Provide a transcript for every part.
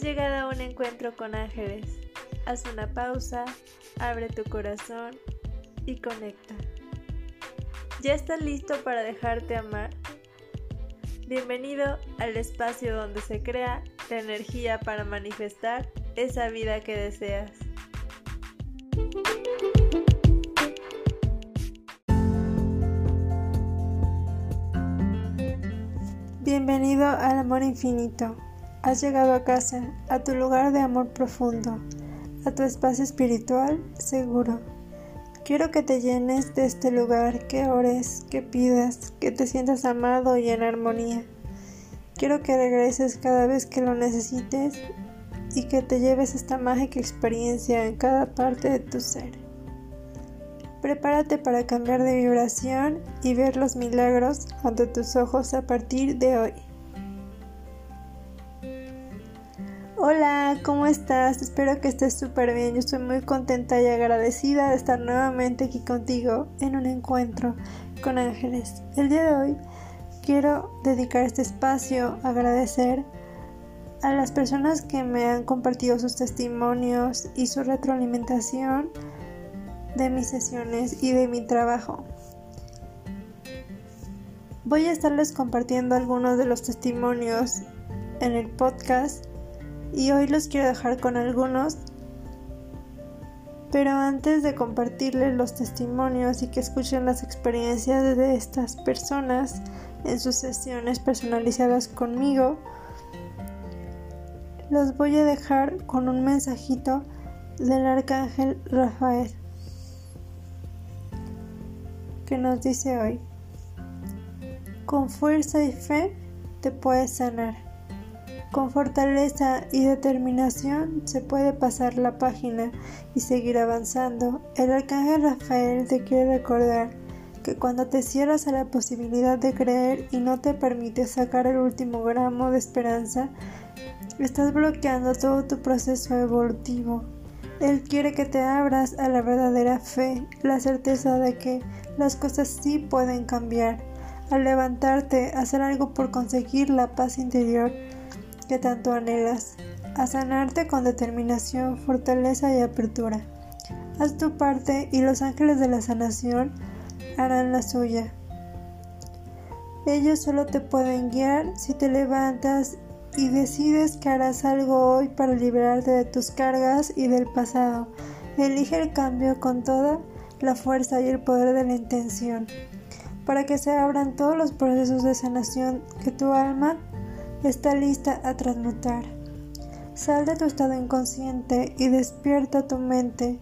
Has llegado a un encuentro con ángeles. Haz una pausa, abre tu corazón y conecta. ¿Ya estás listo para dejarte amar? Bienvenido al espacio donde se crea la energía para manifestar esa vida que deseas. Bienvenido al amor infinito. Has llegado a casa, a tu lugar de amor profundo, a tu espacio espiritual seguro. Quiero que te llenes de este lugar, que ores, que pidas, que te sientas amado y en armonía. Quiero que regreses cada vez que lo necesites y que te lleves esta mágica experiencia en cada parte de tu ser. Prepárate para cambiar de vibración y ver los milagros ante tus ojos a partir de hoy. Hola, ¿cómo estás? Espero que estés súper bien. Yo estoy muy contenta y agradecida de estar nuevamente aquí contigo en un encuentro con ángeles. El día de hoy quiero dedicar este espacio a agradecer a las personas que me han compartido sus testimonios y su retroalimentación de mis sesiones y de mi trabajo. Voy a estarles compartiendo algunos de los testimonios en el podcast y hoy los quiero dejar con algunos. Pero antes de compartirles los testimonios y que escuchen las experiencias de estas personas en sus sesiones personalizadas conmigo, los voy a dejar con un mensajito del arcángel Rafael que nos dice hoy, con fuerza y fe te puedes sanar. Con fortaleza y determinación se puede pasar la página y seguir avanzando. El arcángel Rafael te quiere recordar que cuando te cierras a la posibilidad de creer y no te permite sacar el último gramo de esperanza, estás bloqueando todo tu proceso evolutivo. Él quiere que te abras a la verdadera fe, la certeza de que las cosas sí pueden cambiar. Al levantarte, hacer algo por conseguir la paz interior que tanto anhelas, a sanarte con determinación, fortaleza y apertura. Haz tu parte y los ángeles de la sanación harán la suya. Ellos solo te pueden guiar si te levantas y decides que harás algo hoy para liberarte de tus cargas y del pasado. Elige el cambio con toda la fuerza y el poder de la intención, para que se abran todos los procesos de sanación que tu alma está lista a transmutar. Sal de tu estado inconsciente y despierta tu mente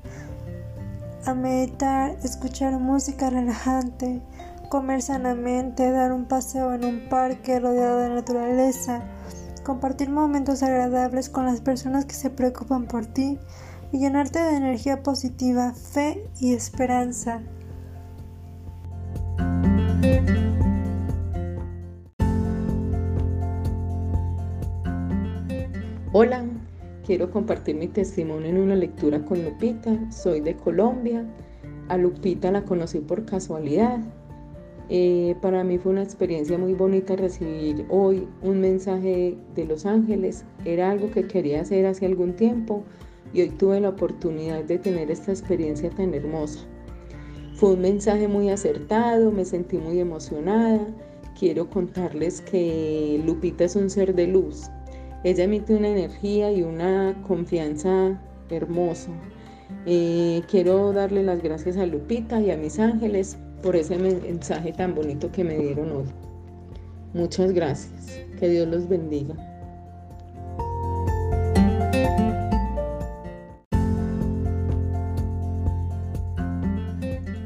a meditar, escuchar música relajante, comer sanamente, dar un paseo en un parque rodeado de naturaleza, compartir momentos agradables con las personas que se preocupan por ti y llenarte de energía positiva, fe y esperanza. Hola, quiero compartir mi testimonio en una lectura con Lupita. Soy de Colombia. A Lupita la conocí por casualidad. Eh, para mí fue una experiencia muy bonita recibir hoy un mensaje de Los Ángeles. Era algo que quería hacer hace algún tiempo y hoy tuve la oportunidad de tener esta experiencia tan hermosa. Fue un mensaje muy acertado, me sentí muy emocionada. Quiero contarles que Lupita es un ser de luz, ella emite una energía y una confianza hermosa. Eh, quiero darle las gracias a Lupita y a mis ángeles por ese mensaje tan bonito que me dieron hoy. Muchas gracias. Que Dios los bendiga.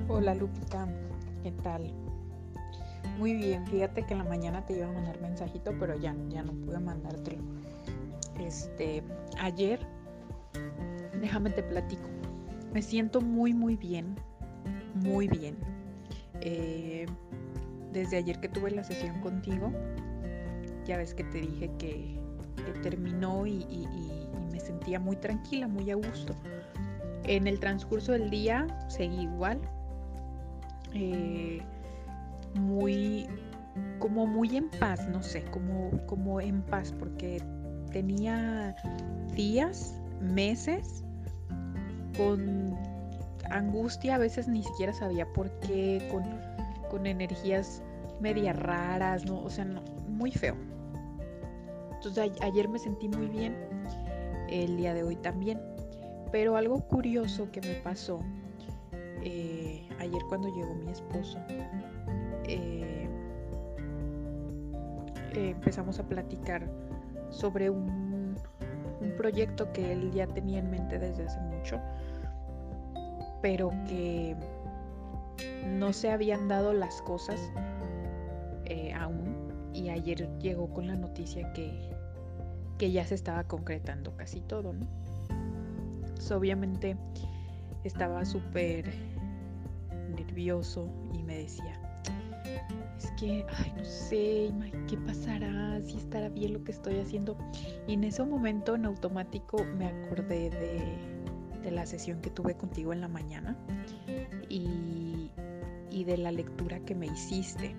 Hola Lupita, ¿qué tal? Muy bien, fíjate que en la mañana te iba a mandar mensajito, pero ya, ya no pude mandártelo. Este, ayer, déjame te platico. Me siento muy, muy bien, muy bien. Eh, desde ayer que tuve la sesión contigo, ya ves que te dije que, terminó y, me sentía muy tranquila, muy a gusto. En el transcurso del día seguí igual. Eh, muy como muy en paz, no sé, como, como en paz, porque tenía días, meses con angustia, a veces ni siquiera sabía por qué, con, con energías media raras, ¿no? O sea, muy feo. Entonces ayer me sentí muy bien, el día de hoy también. Pero algo curioso que me pasó eh, ayer cuando llegó mi esposo, eh, eh, empezamos a platicar sobre un, un proyecto que él ya tenía en mente desde hace mucho, pero que no se habían dado las cosas aún y ayer llegó con la noticia que, que ya se estaba concretando casi todo, ¿no? obviamente estaba súper nervioso y me decía, ay, no sé, ¿qué pasará? Si estará bien lo que estoy haciendo. Y en ese momento, en automático, me acordé de, de la sesión que tuve contigo en la mañana y, y de la lectura que me hiciste.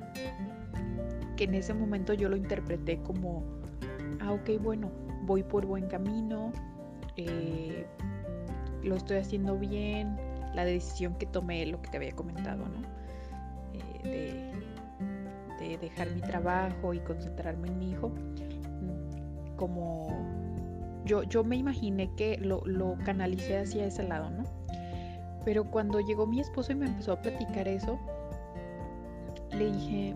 Que en ese momento yo lo interpreté como, ah, ok, bueno, voy por buen camino, eh, lo estoy haciendo bien, la decisión que tomé, lo que te había comentado, ¿no? Eh, dejar mi trabajo y concentrarme en mi hijo, mm, como yo, yo me imaginé que lo, lo canalicé hacia ese lado, ¿no? Pero cuando llegó mi esposo y me empezó a platicar eso, le dije,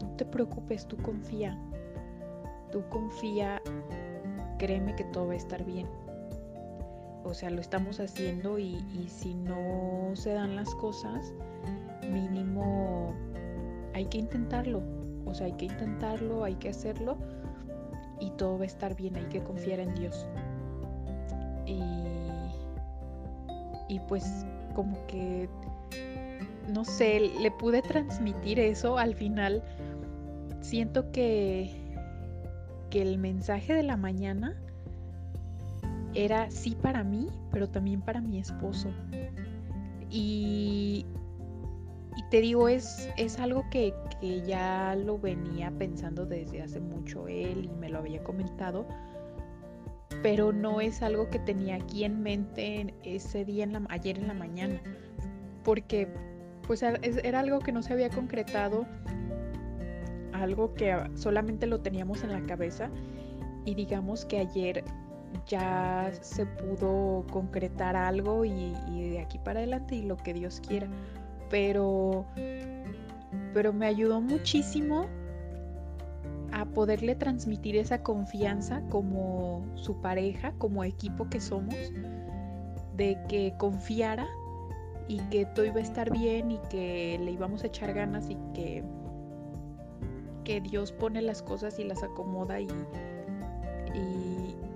no te preocupes, tú confía, tú confía, créeme que todo va a estar bien o sea, lo estamos haciendo y, si no se dan las cosas, mínimo hay que intentarlo. O sea, hay que intentarlo, hay que hacerlo y todo va a estar bien, hay que confiar en Dios. Y, y pues como que, no sé, le pude transmitir eso al final. Siento que, que el mensaje de la mañana era sí para mí, pero también para mi esposo. Y, y te digo, es, es algo que, que, ya lo venía pensando desde hace mucho él y me lo había comentado, pero no es algo que tenía aquí en mente ese día, en la, ayer en la mañana, porque pues era algo que no se había concretado, algo que solamente lo teníamos en la cabeza y digamos que ayer ya se pudo concretar algo y, de aquí para adelante y lo que Dios quiera. Pero, pero me ayudó muchísimo a poderle transmitir esa confianza como su pareja, como equipo que somos, de que confiara y que todo iba a estar bien y que le íbamos a echar ganas y que, que Dios pone las cosas y las acomoda y,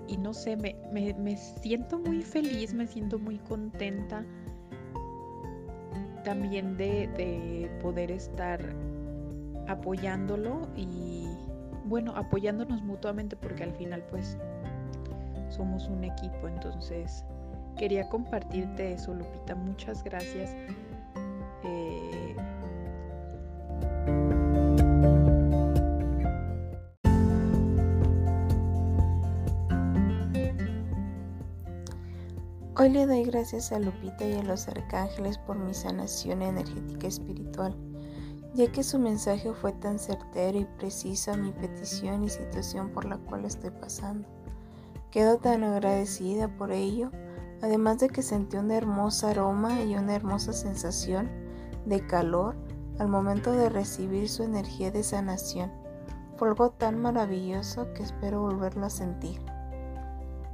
y, no sé, me, me, siento muy feliz, me siento muy contenta también de, de poder estar apoyándolo y bueno, apoyándonos mutuamente porque al final pues somos un equipo, entonces quería compartirte eso, Lupita, muchas gracias. Eh, Hoy le doy gracias a Lupita y a los arcángeles por mi sanación energética espiritual, ya que su mensaje fue tan certero y preciso a mi petición y situación por la cual estoy pasando. Quedo tan agradecida por ello, además de que sentí un hermoso aroma y una hermosa sensación de calor al momento de recibir su energía de sanación. Fue algo tan maravilloso que espero volverlo a sentir.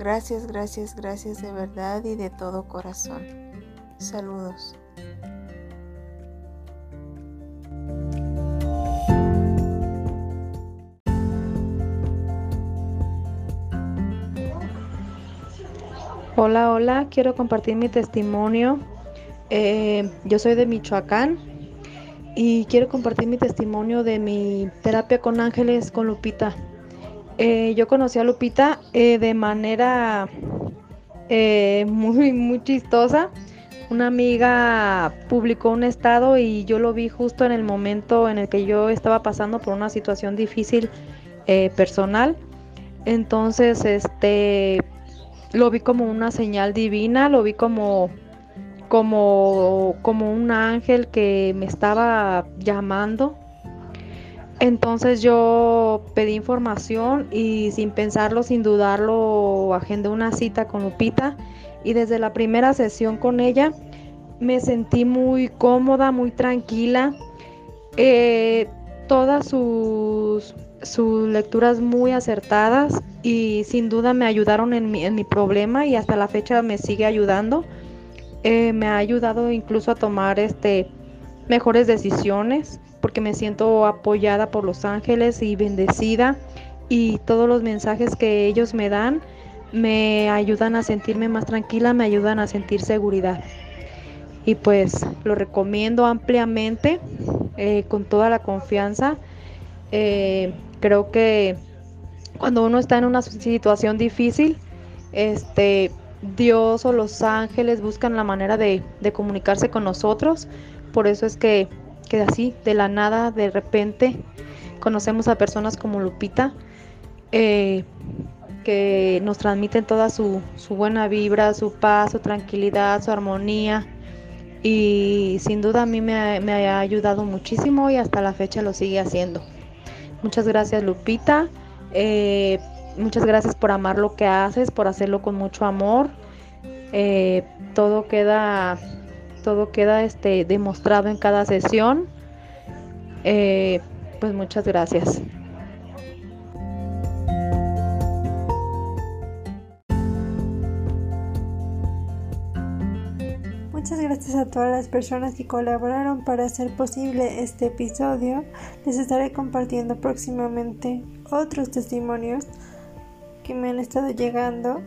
Gracias, gracias, gracias de verdad y de todo corazón. Saludos. Hola, hola, quiero compartir mi testimonio. Eh, yo soy de Michoacán y quiero compartir mi testimonio de mi terapia con ángeles con Lupita. Eh, yo conocí a Lupita eh, de manera eh, muy, muy chistosa. Una amiga publicó un estado y yo lo vi justo en el momento en el que yo estaba pasando por una situación difícil personal. Entonces, este, lo vi como una señal divina, lo vi como, como, como un ángel que me estaba llamando. Entonces yo pedí información y sin pensarlo, sin dudarlo, agendé una cita con Lupita y desde la primera sesión con ella me sentí muy cómoda, muy tranquila. Eh, todas sus, sus, lecturas muy acertadas y sin duda me ayudaron en mi, en mi problema y hasta la fecha me sigue ayudando. Eh, me ha ayudado incluso a tomar este, mejores decisiones porque me siento apoyada por los ángeles y bendecida y todos los mensajes que ellos me dan me ayudan a sentirme más tranquila, me ayudan a sentir seguridad y pues lo recomiendo ampliamente eh, con toda la confianza. Eh, creo que cuando uno está en una situación difícil, este, Dios o los ángeles buscan la manera de, comunicarse con nosotros. Por eso es que, que, así, de la nada, de repente, conocemos a personas como Lupita, eh, que nos transmiten toda su, su buena vibra, su paz, su tranquilidad, su armonía y sin duda a mí me ha, ayudado muchísimo y hasta la fecha lo sigue haciendo. Muchas gracias Lupita, eh, muchas gracias por amar lo que haces, por hacerlo con mucho amor. Eh, todo queda, todo queda este, demostrado en cada sesión. Eh, pues muchas gracias. Muchas gracias a todas las personas que colaboraron para hacer posible este episodio. Les estaré compartiendo próximamente otros testimonios que me han estado llegando.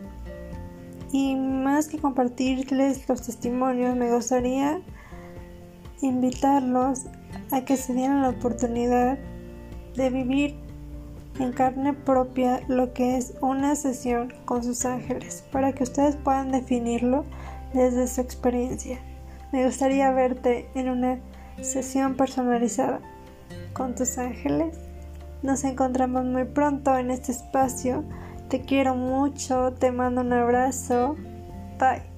Y más que compartirles los testimonios, me gustaría invitarlos a que se dieran la oportunidad de vivir en carne propia lo que es una sesión con sus ángeles, para que ustedes puedan definirlo desde su experiencia. Me gustaría verte en una sesión personalizada con tus ángeles. Nos encontramos muy pronto en este espacio. Te quiero mucho, te mando un abrazo. Bye.